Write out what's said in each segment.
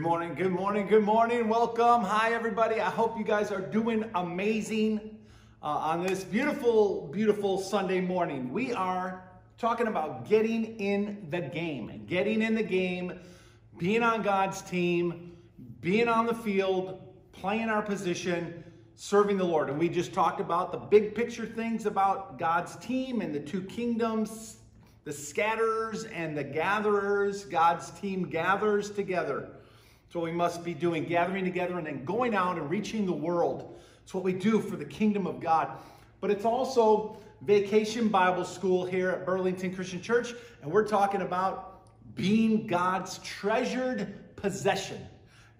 Good morning, good morning, good morning. Welcome. Hi, everybody. I hope you guys are doing amazing uh, on this beautiful, beautiful Sunday morning. We are talking about getting in the game, getting in the game, being on God's team, being on the field, playing our position, serving the Lord. And we just talked about the big picture things about God's team and the two kingdoms, the scatterers and the gatherers. God's team gathers together. That's what we must be doing, gathering together and then going out and reaching the world. It's what we do for the kingdom of God. But it's also vacation Bible school here at Burlington Christian Church, and we're talking about being God's treasured possession.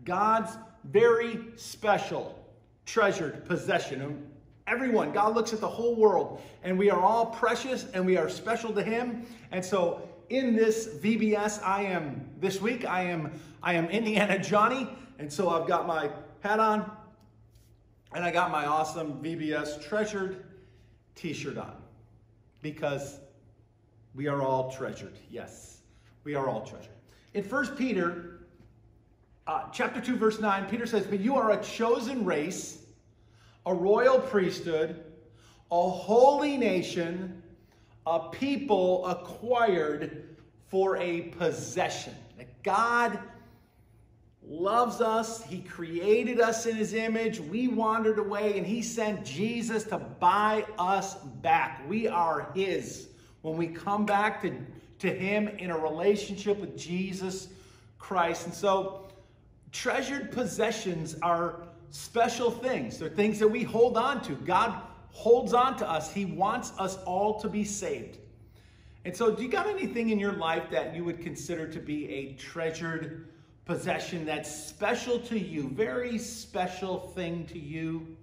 God's very special, treasured possession. Everyone, God looks at the whole world, and we are all precious and we are special to Him. And so in this VBS, I am this week. I am I am Indiana Johnny, and so I've got my hat on, and I got my awesome VBS treasured T-shirt on, because we are all treasured. Yes, we are all treasured. In First Peter, uh, chapter two, verse nine, Peter says, "But you are a chosen race, a royal priesthood, a holy nation." A people acquired for a possession. That God loves us. He created us in his image. We wandered away and he sent Jesus to buy us back. We are his. When we come back to, to him in a relationship with Jesus Christ. And so treasured possessions are special things. They're things that we hold on to. God holds on to us. He wants us all to be saved. And so, do you got anything in your life that you would consider to be a treasured possession that's special to you, very special thing to you?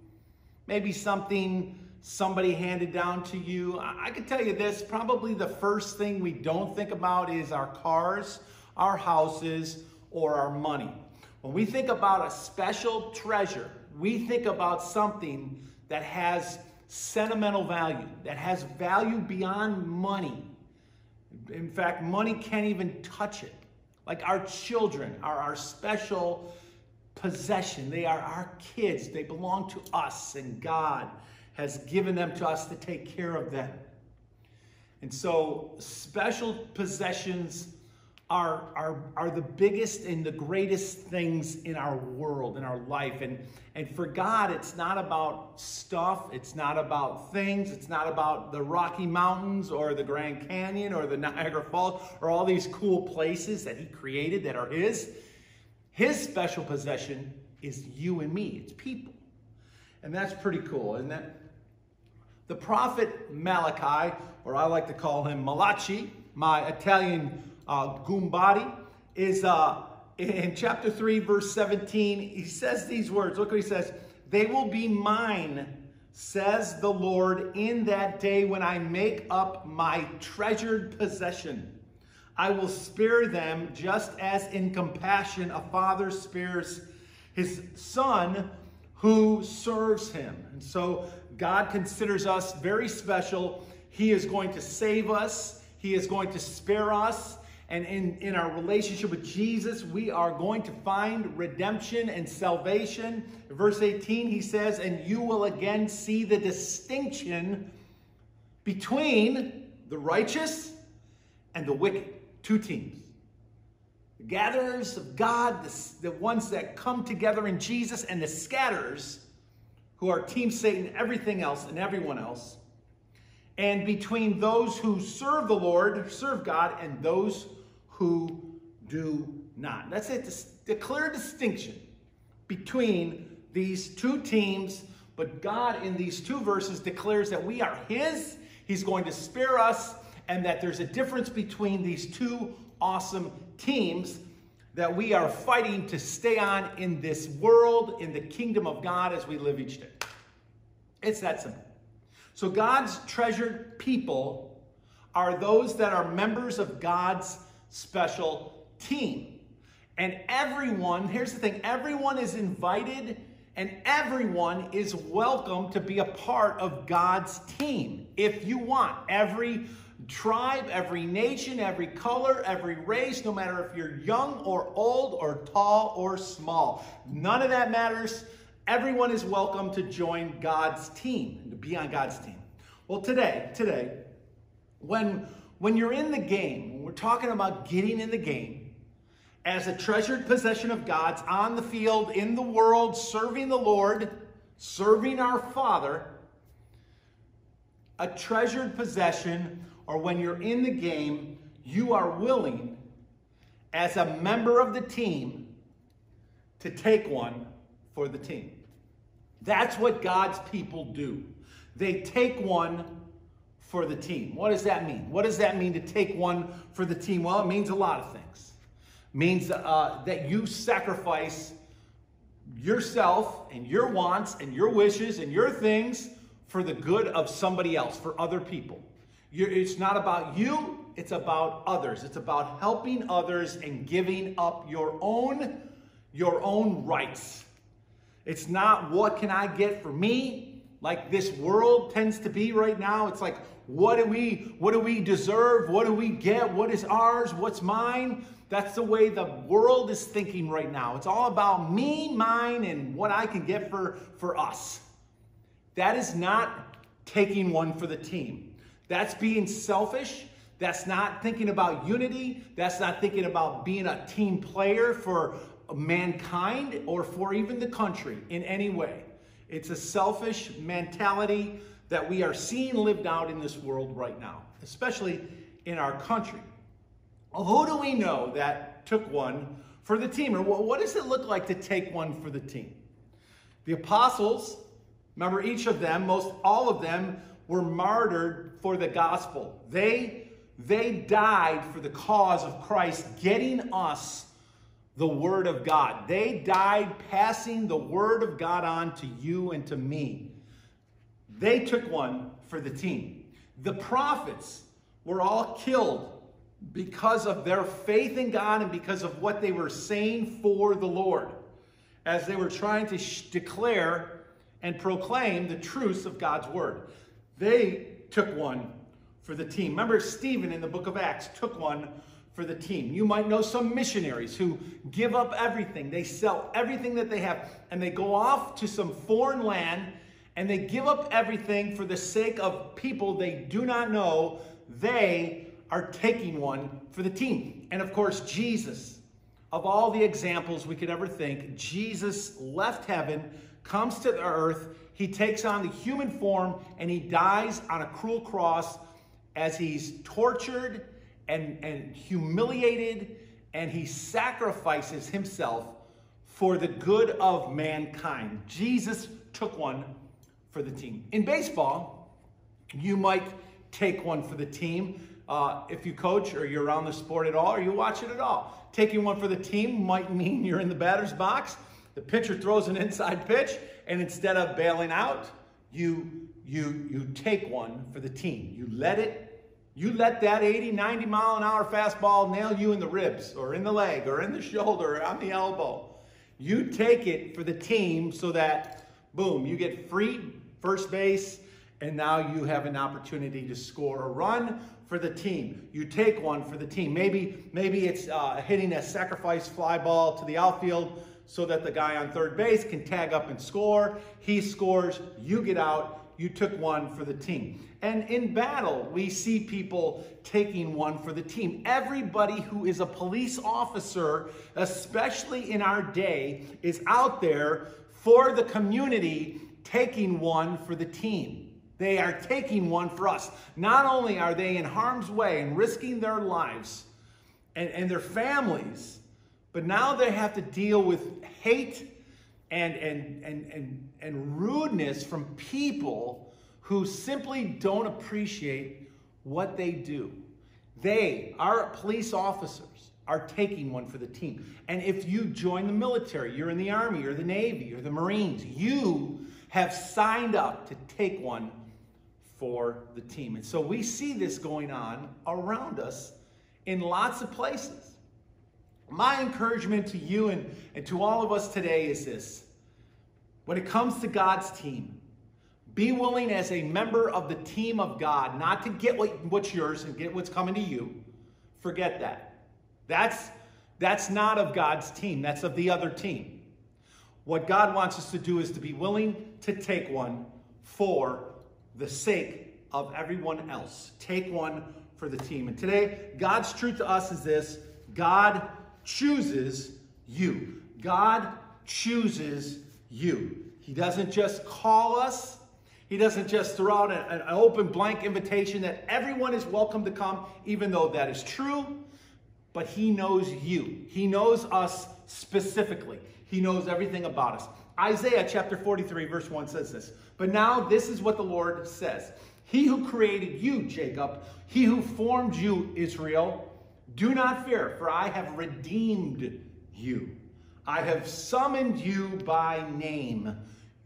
Maybe something somebody handed down to you. I can tell you this probably the first thing we don't think about is our cars, our houses, or our money. When we think about a special treasure, we think about something that has sentimental value, that has value beyond money. In fact, money can't even touch it. Like our children are our special possession. They are our kids. They belong to us, and God has given them to us to take care of them. And so, special possessions are, are, are the biggest and the greatest things in our world, in our life. And, and for God, it's not about stuff, it's not about things, it's not about the Rocky Mountains or the Grand Canyon or the Niagara Falls or all these cool places that He created that are His. His special possession is you and me, it's people. And that's pretty cool, isn't that? The prophet Malachi, or I like to call him Malachi, my Italian uh, is uh, in chapter 3, verse 17. He says these words. Look what he says. They will be mine, says the Lord, in that day when I make up my treasured possession. I will spare them just as in compassion a father spares his son who serves him. And so God considers us very special. He is going to save us. He is going to spare us. And in, in our relationship with Jesus, we are going to find redemption and salvation. Verse 18, he says, And you will again see the distinction between the righteous and the wicked. Two teams. The gatherers of God, the, the ones that come together in Jesus, and the scatterers, who are Team Satan, everything else, and everyone else. And between those who serve the Lord, serve God, and those who do not. That's it. The clear distinction between these two teams. But God, in these two verses, declares that we are His. He's going to spare us, and that there's a difference between these two awesome teams that we are fighting to stay on in this world, in the kingdom of God as we live each day. It's that simple. So, God's treasured people are those that are members of God's special team. And everyone, here's the thing everyone is invited And everyone is welcome to be a part of God's team if you want. Every tribe, every nation, every color, every race, no matter if you're young or old or tall or small. None of that matters. Everyone is welcome to join God's team, to be on God's team. Well, today, today, when when you're in the game, when we're talking about getting in the game, as a treasured possession of God's on the field, in the world, serving the Lord, serving our Father, a treasured possession, or when you're in the game, you are willing, as a member of the team, to take one for the team. That's what God's people do. They take one for the team. What does that mean? What does that mean to take one for the team? Well, it means a lot of things means uh, that you sacrifice yourself and your wants and your wishes and your things for the good of somebody else, for other people. You're, it's not about you, it's about others. It's about helping others and giving up your own your own rights. It's not what can I get for me, like this world tends to be right now. It's like what do we what do we deserve? What do we get? What is ours? What's mine? That's the way the world is thinking right now. It's all about me, mine, and what I can get for, for us. That is not taking one for the team. That's being selfish. That's not thinking about unity. That's not thinking about being a team player for mankind or for even the country in any way. It's a selfish mentality that we are seeing lived out in this world right now, especially in our country. Who do we know that took one for the team? Or what does it look like to take one for the team? The apostles, remember each of them, most all of them were martyred for the gospel. They, they died for the cause of Christ, getting us the word of God. They died passing the word of God on to you and to me. They took one for the team. The prophets were all killed because of their faith in God and because of what they were saying for the Lord as they were trying to declare and proclaim the truths of God's word. They took one for the team. Remember, Stephen in the book of Acts took one for the team. You might know some missionaries who give up everything. They sell everything that they have and they go off to some foreign land and they give up everything for the sake of people they do not know. They are taking one for the team. And of course, Jesus, of all the examples we could ever think, Jesus left heaven, comes to the earth, he takes on the human form, and he dies on a cruel cross as he's tortured and, and humiliated, and he sacrifices himself for the good of mankind. Jesus took one for the team. In baseball, you might take one for the team uh, if you coach or you're around the sport at all or you watch it at all. Taking one for the team might mean you're in the batter's box, the pitcher throws an inside pitch, and instead of bailing out, you, you, you take one for the team. You let it you let that 80, 90 mile an hour fastball nail you in the ribs or in the leg or in the shoulder or on the elbow. You take it for the team so that, boom, you get free first base, and now you have an opportunity to score a run for the team. You take one for the team. Maybe, maybe it's uh, hitting a sacrifice fly ball to the outfield so that the guy on third base can tag up and score. He scores, you get out, you took one for the team. And in battle, we see people taking one for the team. Everybody who is a police officer, especially in our day, is out there for the community taking one for the team. They are taking one for us. Not only are they in harm's way and risking their lives and, and their families, but now they have to deal with hate and, and, and, and, and rudeness from people who simply don't appreciate what they do. They, our police officers, are taking one for the team. And if you join the military, you're in the Army or the Navy or the Marines, you have signed up to take one for the team. And so we see this going on around us in lots of places. My encouragement to you and, and to all of us today is this when it comes to God's team, be willing as a member of the team of God not to get what, what's yours and get what's coming to you. Forget that. That's, that's not of God's team, that's of the other team. What God wants us to do is to be willing to take one for the sake of everyone else. Take one for the team. And today, God's truth to us is this God chooses you. God chooses you. He doesn't just call us, He doesn't just throw out an, an open blank invitation that everyone is welcome to come, even though that is true. But He knows you, He knows us specifically, He knows everything about us. Isaiah chapter 43, verse 1 says this. But now this is what the Lord says He who created you, Jacob, he who formed you, Israel, do not fear, for I have redeemed you. I have summoned you by name.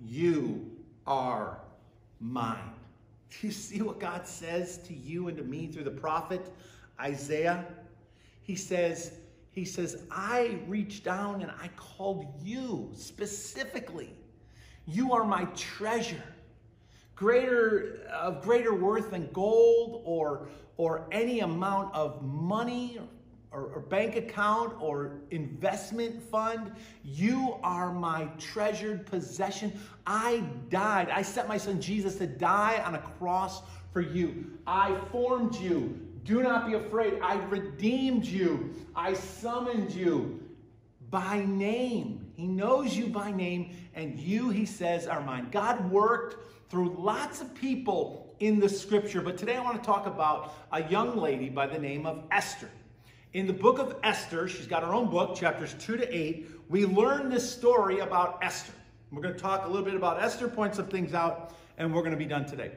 You are mine. Do you see what God says to you and to me through the prophet Isaiah? He says, he says, I reached down and I called you specifically. You are my treasure, greater of greater worth than gold or or any amount of money or, or, bank account or investment fund. You are my treasured possession. I died. I sent my son Jesus to die on a cross for you. I formed you. Do not be afraid. I redeemed you. I summoned you by name. He knows you by name, and you, he says, are mine. God worked through lots of people in the scripture, but today I want to talk about a young lady by the name of Esther. In the book of Esther, she's got her own book, chapters 2 to 8, we learn this story about Esther. We're going to talk a little bit about Esther, point some things out, and we're going to be done today.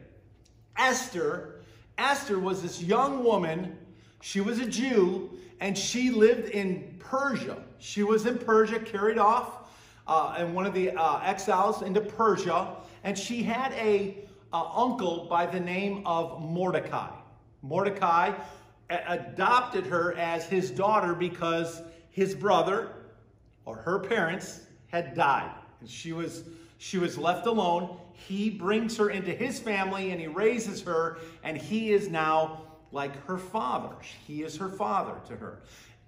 Esther, Esther was this young woman. She was a Jew, and she lived in Persia. She was in Persia, carried off uh, in one of the uh, exiles into Persia, and she had a uh, uncle by the name of Mordecai. Mordecai adopted her as his daughter because his brother or her parents had died, and she was she was left alone. He brings her into his family and he raises her, and he is now like her father. He is her father to her.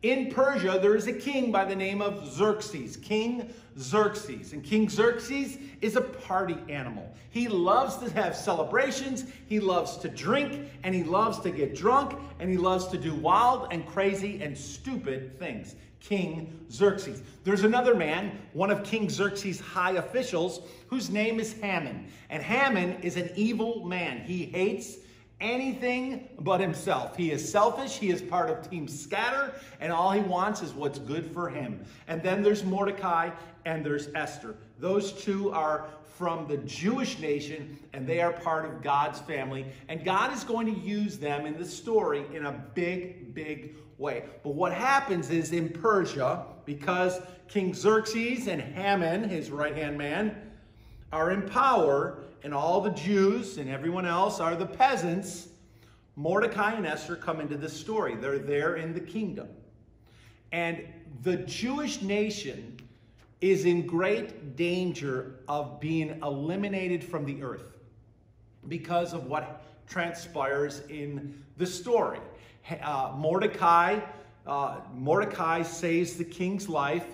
In Persia, there is a king by the name of Xerxes, King Xerxes. And King Xerxes is a party animal. He loves to have celebrations, he loves to drink, and he loves to get drunk, and he loves to do wild and crazy and stupid things. King Xerxes. There's another man, one of King Xerxes' high officials, whose name is Haman. And Haman is an evil man. He hates anything but himself. He is selfish, he is part of Team Scatter, and all he wants is what's good for him. And then there's Mordecai and there's Esther. Those two are from the Jewish nation and they are part of God's family. And God is going to use them in the story in a big, big way. But what happens is in Persia, because King Xerxes and Haman, his right hand man, are in power, and all the Jews and everyone else are the peasants, Mordecai and Esther come into this story. They're there in the kingdom. And the Jewish nation is in great danger of being eliminated from the earth because of what transpires in the story. Uh, Mordecai, uh, Mordecai saves the king's life.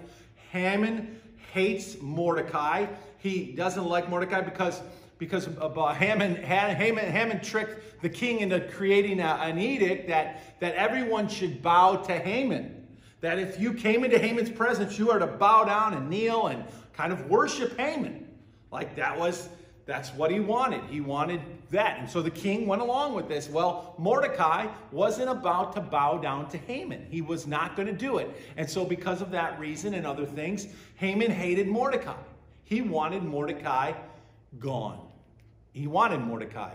Haman hates Mordecai. He doesn't like Mordecai because because Haman, Haman, Haman tricked the king into creating a, an edict that, that everyone should bow to Haman. That if you came into Haman's presence, you are to bow down and kneel and kind of worship Haman. Like that was, that's what he wanted. He wanted that. And so the king went along with this. Well, Mordecai wasn't about to bow down to Haman. He was not going to do it. And so because of that reason and other things, Haman hated Mordecai. He wanted Mordecai gone. He wanted Mordecai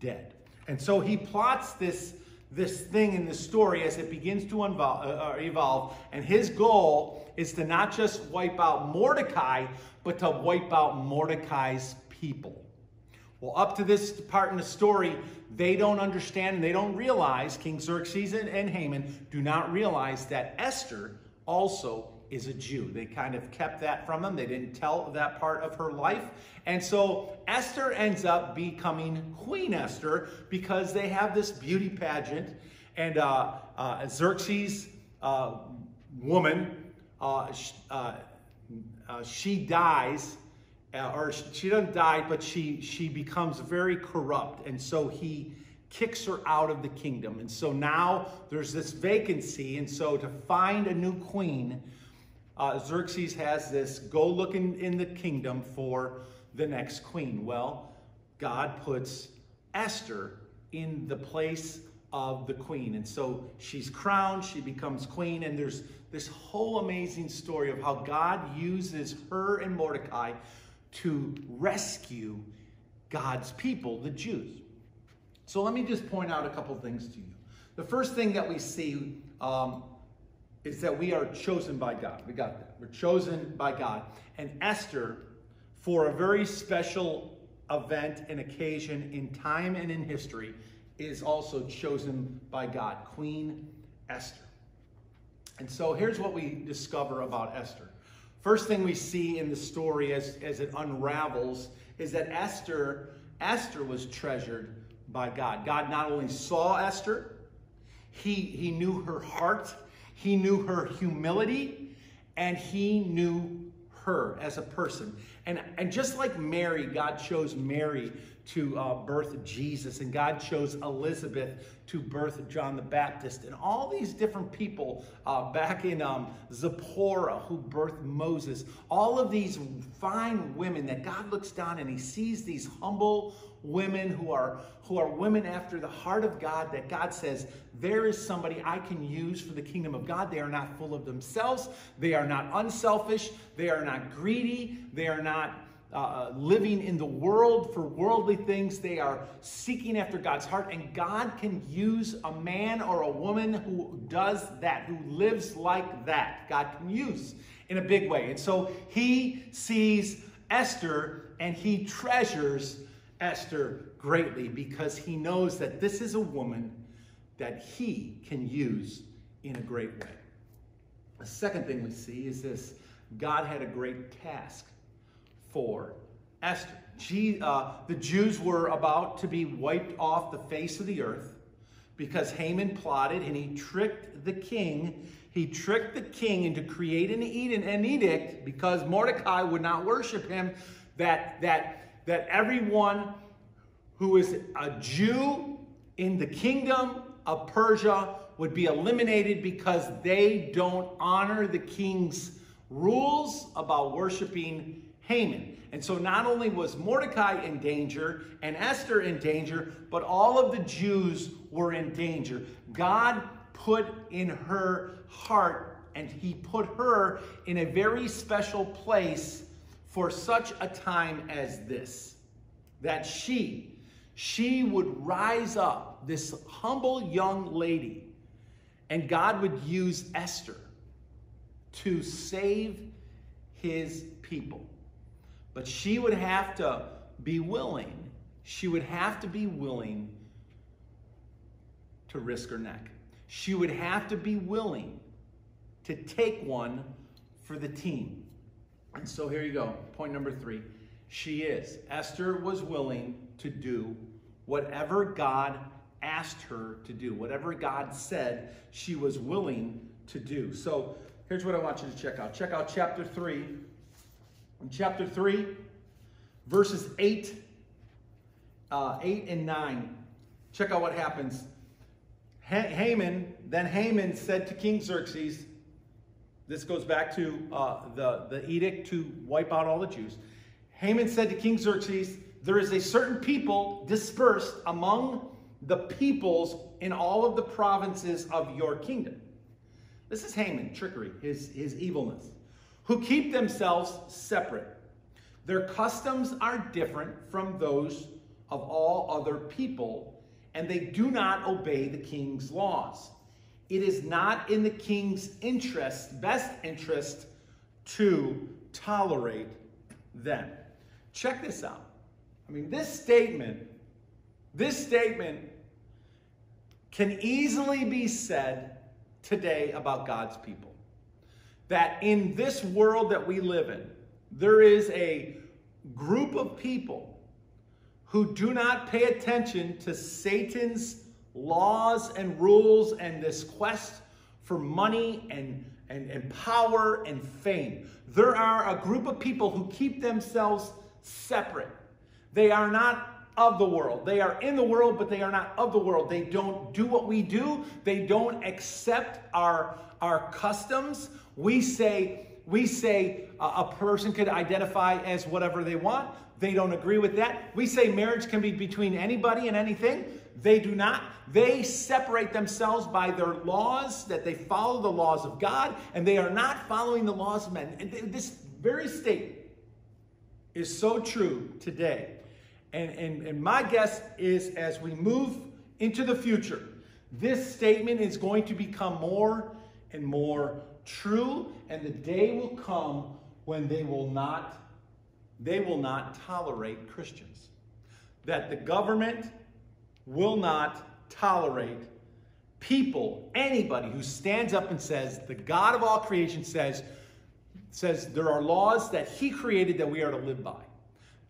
dead. And so he plots this, this thing in the story as it begins to evolve, uh, uh, evolve. And his goal is to not just wipe out Mordecai, but to wipe out Mordecai's people. Well, up to this part in the story, they don't understand and they don't realize, King Xerxes and, and Haman do not realize that Esther also is a Jew. They kind of kept that from him. They didn't tell that part of her life. And so Esther ends up becoming Queen Esther because they have this beauty pageant. And uh, uh, Xerxes' uh, woman, uh, uh, uh, she dies. or she doesn't die, but she she becomes very corrupt, and so he kicks her out of the kingdom. And so now there's this vacancy, and so to find a new queen, uh, Xerxes has this go looking in the kingdom for the next queen. Well, God puts Esther in the place of the queen. And so she's crowned, she becomes queen, and there's this whole amazing story of how God uses her and Mordecai to rescue God's people, the Jews. So let me just point out a couple things to you. The first thing that we see um, is that we are chosen by God. We got that. We're chosen by God. And Esther, for a very special event and occasion in time and in history, is also chosen by God, Queen Esther. And so here's what we discover about Esther. First thing we see in the story as, as it unravels is that Esther, Esther was treasured by God. God not only saw Esther, he, he knew her heart, he knew her humility, and he knew her as a person. And, and just like Mary, God chose Mary to uh, birth Jesus, and God chose Elizabeth to birth John the Baptist, and all these different people uh, back in um, Zipporah who birthed Moses. All of these fine women that God looks down and He sees these humble women who are who are women after the heart of God that God says there is somebody I can use for the kingdom of God. They are not full of themselves. They are not unselfish. They are not greedy. They are not uh, living in the world for worldly things. They are seeking after God's heart. And God can use a man or a woman who does that, who lives like that. God can use in a big way. And so he sees Esther and he treasures Esther greatly because he knows that this is a woman that he can use in a great way. The second thing we see is this God had a great task for Esther. She, uh, the Jews were about to be wiped off the face of the earth because Haman plotted and he tricked the king. He tricked the king into creating an edict because Mordecai would not worship him that, that, that everyone who is a Jew in the kingdom of Persia would be eliminated because they don't honor the king's rules about worshiping Haman. And so not only was Mordecai in danger and Esther in danger, but all of the Jews were in danger. God put in her heart and he put her in a very special place for such a time as this. That she, she would rise up, this humble young lady, and God would use Esther to save his people. But she would have to be willing, she would have to be willing to risk her neck. She would have to be willing to take one for the team. And so here you go. Point number three. She is. Esther was willing to do whatever God asked her to do. Whatever God said, she was willing to do. So here's what I want you to check out. Check out chapter 3 in chapter 3, verses 8, uh, 8 and 9. Check out what happens. Haman, then Haman said to King Xerxes, this goes back to uh, the, the edict to wipe out all the Jews. Haman said to King Xerxes, There is a certain people dispersed among the peoples in all of the provinces of your kingdom. This is Haman, trickery, his, his evilness who keep themselves separate. Their customs are different from those of all other people, and they do not obey the king's laws. It is not in the king's interest, best interest, to tolerate them. Check this out. I mean, this statement, this statement can easily be said today about God's people that in this world that we live in, there is a group of people who do not pay attention to Satan's laws and rules and this quest for money and, and, and power and fame. There are a group of people who keep themselves separate. They are not of the world. They are in the world, but they are not of the world. They don't do what we do. They don't accept our, our customs. We say, we say a person could identify as whatever they want. They don't agree with that. We say marriage can be between anybody and anything. They do not. They separate themselves by their laws, that they follow the laws of God, and they are not following the laws of men. And this very statement is so true today. And, and, and my guess is as we move into the future, this statement is going to become more and more true, and the day will come when they will not they will not tolerate Christians. That the government will not tolerate people, anybody who stands up and says, the God of all creation says, says there are laws that he created that we are to live by.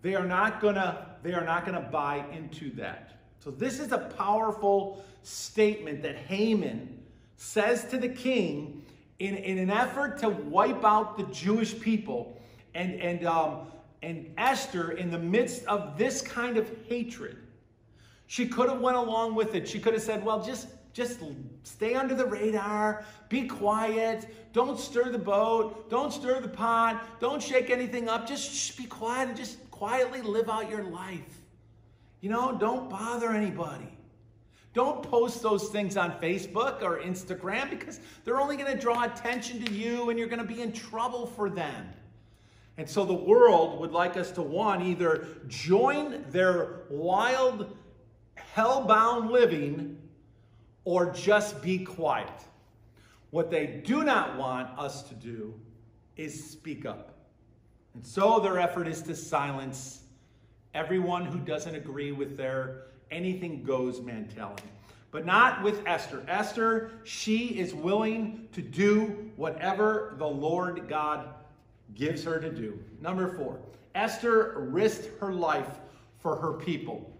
They are not gonna, they are not gonna buy into that. So this is a powerful statement that Haman says to the king in, in an effort to wipe out the Jewish people. And, and um, and Esther, in the midst of this kind of hatred, she could have went along with it. She could have said, well, just, just stay under the radar, be quiet, don't stir the boat, don't stir the pot, don't shake anything up, just be quiet and just quietly live out your life. You know, don't bother anybody. Don't post those things on Facebook or Instagram because they're only going to draw attention to you and you're going to be in trouble for them. And so the world would like us to one, either join their wild, hell-bound living or just be quiet. What they do not want us to do is speak up. And so their effort is to silence everyone who doesn't agree with their anything goes mentality. But not with Esther. Esther, she is willing to do whatever the Lord God gives her to do. Number four, Esther risked her life for her people.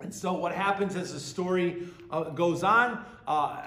And so, what happens as the story uh, goes on, uh,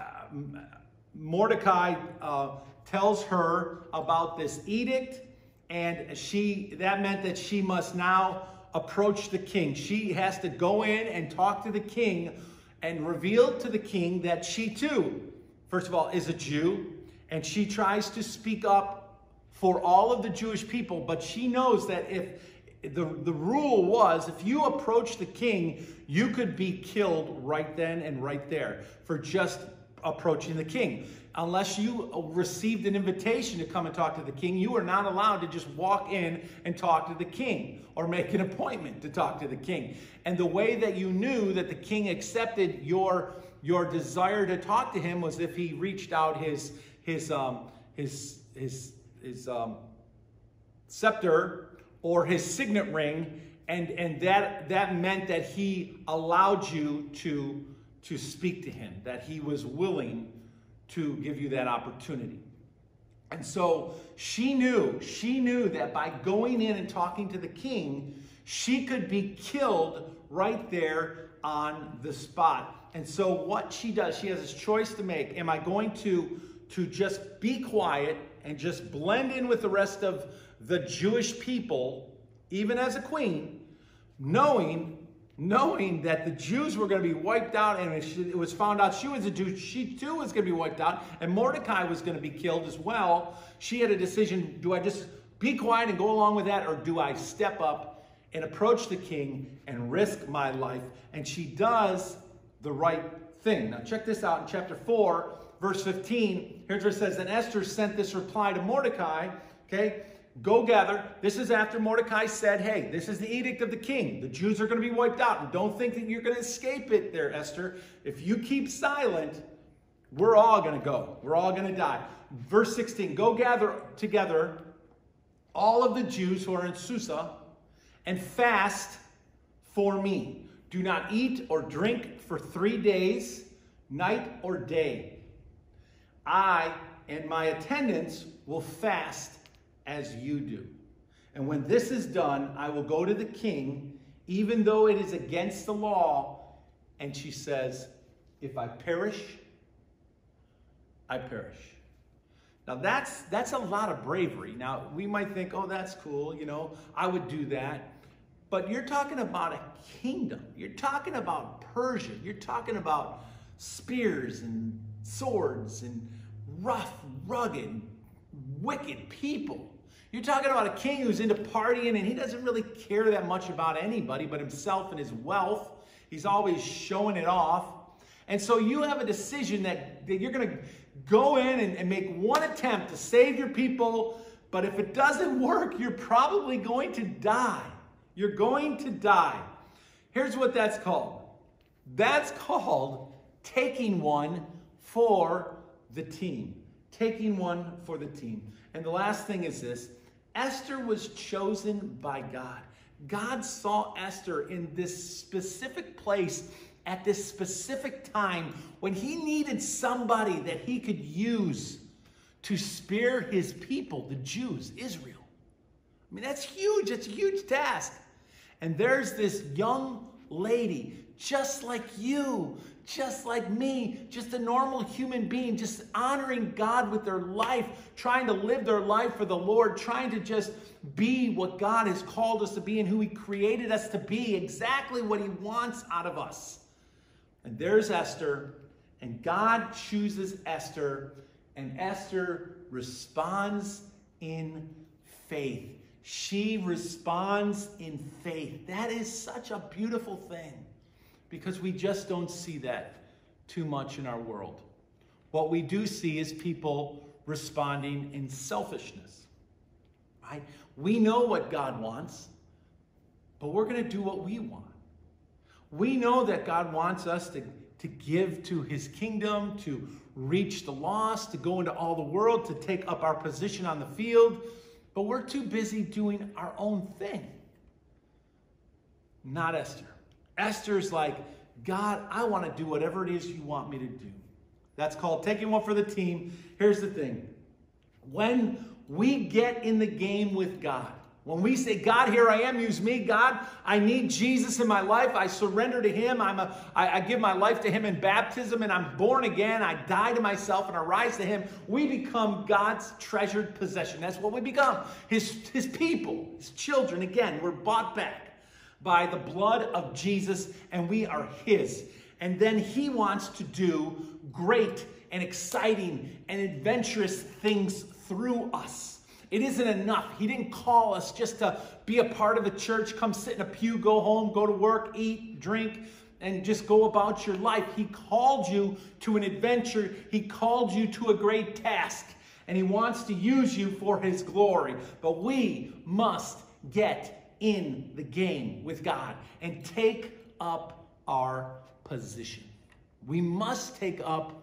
Mordecai uh, tells her about this edict, and she that meant that she must now approach the king. She has to go in and talk to the king and reveal to the king that she too, first of all, is a Jew, and she tries to speak up for all of the Jewish people, but she knows that if the, the rule was if you approach the king, you could be killed right then and right there for just approaching the king. Unless you received an invitation to come and talk to the king, you are not allowed to just walk in and talk to the king or make an appointment to talk to the king. And the way that you knew that the king accepted your, your desire to talk to him was if he reached out his, his, um, his, his his um, scepter or his signet ring, and, and that, that meant that he allowed you to, to speak to him, that he was willing to give you that opportunity. And so she knew, she knew that by going in and talking to the king, she could be killed right there on the spot. And so what she does, she has this choice to make. Am I going to, to just be quiet and just blend in with the rest of the Jewish people, even as a queen, knowing knowing that the Jews were going to be wiped out, and it was found out she was a Jew, she too was going to be wiped out, and Mordecai was going to be killed as well. She had a decision do I just be quiet and go along with that, or do I step up and approach the king and risk my life? And she does the right thing. Now, check this out in chapter 4 verse 15, here's where it says, Then Esther sent this reply to Mordecai, okay? Go gather. This is after Mordecai said, Hey, this is the edict of the king. The Jews are going to be wiped out. And don't think that you're going to escape it there, Esther. If you keep silent, we're all going to go. We're all going to die. Verse 16 Go gather together all of the Jews who are in Susa and fast for me. Do not eat or drink for three days, night or day. I and my attendants will fast as you do. And when this is done, I will go to the king, even though it is against the law. And she says, If I perish, I perish. Now that's that's a lot of bravery. Now we might think, oh, that's cool, you know, I would do that. But you're talking about a kingdom. You're talking about Persia. You're talking about spears and swords and rough, rugged, wicked people. You're talking about a king who's into partying and he doesn't really care that much about anybody but himself and his wealth. He's always showing it off. And so you have a decision that, that you're going to go in and, and make one attempt to save your people, but if it doesn't work, you're probably going to die. You're going to die. Here's what that's called that's called taking one for the team. Taking one for the team. And the last thing is this Esther was chosen by God. God saw Esther in this specific place at this specific time when he needed somebody that he could use to spare his people, the Jews, Israel. I mean, that's huge. It's a huge task. And there's this young lady, just like you, just like me, just a normal human being, just honoring God with their life, trying to live their life for the Lord, trying to just be what God has called us to be and who He created us to be, exactly what He wants out of us. And there's Esther, and God chooses Esther, and Esther responds in faith. She responds in faith. That is such a beautiful thing because we just don't see that too much in our world. What we do see is people responding in selfishness. Right? We know what God wants, but we're going to do what we want. We know that God wants us to, to give to his kingdom, to reach the lost, to go into all the world, to take up our position on the field, but we're too busy doing our own thing. Not Esther. Esther's like, God, I want to do whatever it is you want me to do. That's called taking one for the team. Here's the thing when we get in the game with God, when we say, God, here I am, use me, God, I need Jesus in my life. I surrender to Him. I'm a, I, I give my life to Him in baptism, and I'm born again. I die to myself and I rise to Him. We become God's treasured possession. That's what we become. His, his people, His children. Again, we're bought back by the blood of Jesus, and we are His. And then He wants to do great and exciting and adventurous things through us. It isn't enough. He didn't call us just to be a part of the church, come sit in a pew, go home, go to work, eat, drink, and just go about your life. He called you to an adventure, He called you to a great task, and He wants to use you for His glory. But we must get in the game with God and take up our position. We must take up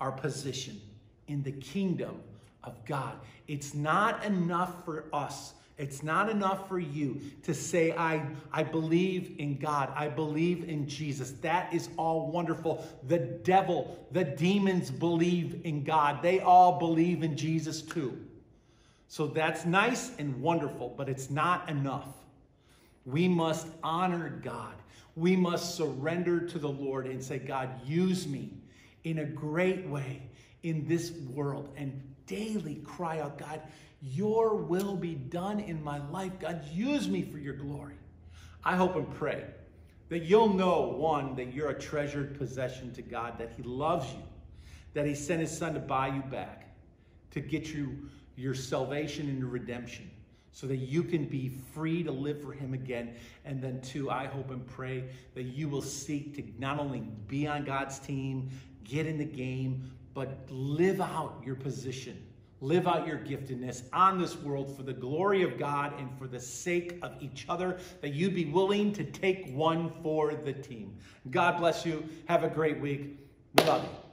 our position in the kingdom of God. It's not enough for us. It's not enough for you to say, I, I believe in God. I believe in Jesus. That is all wonderful. The devil, the demons believe in God. They all believe in Jesus too. So that's nice and wonderful, but it's not enough. We must honor God. We must surrender to the Lord and say, God, use me in a great way in this world and daily cry out, God, your will be done in my life. God, use me for your glory. I hope and pray that you'll know, one, that you're a treasured possession to God, that He loves you, that He sent His Son to buy you back, to get you your salvation and your redemption, so that you can be free to live for Him again. And then, two, I hope and pray that you will seek to not only be on God's team, get in the game, but live out your position. Live out your giftedness on this world for the glory of God and for the sake of each other, that you be willing to take one for the team. God bless you. Have a great week. We love you.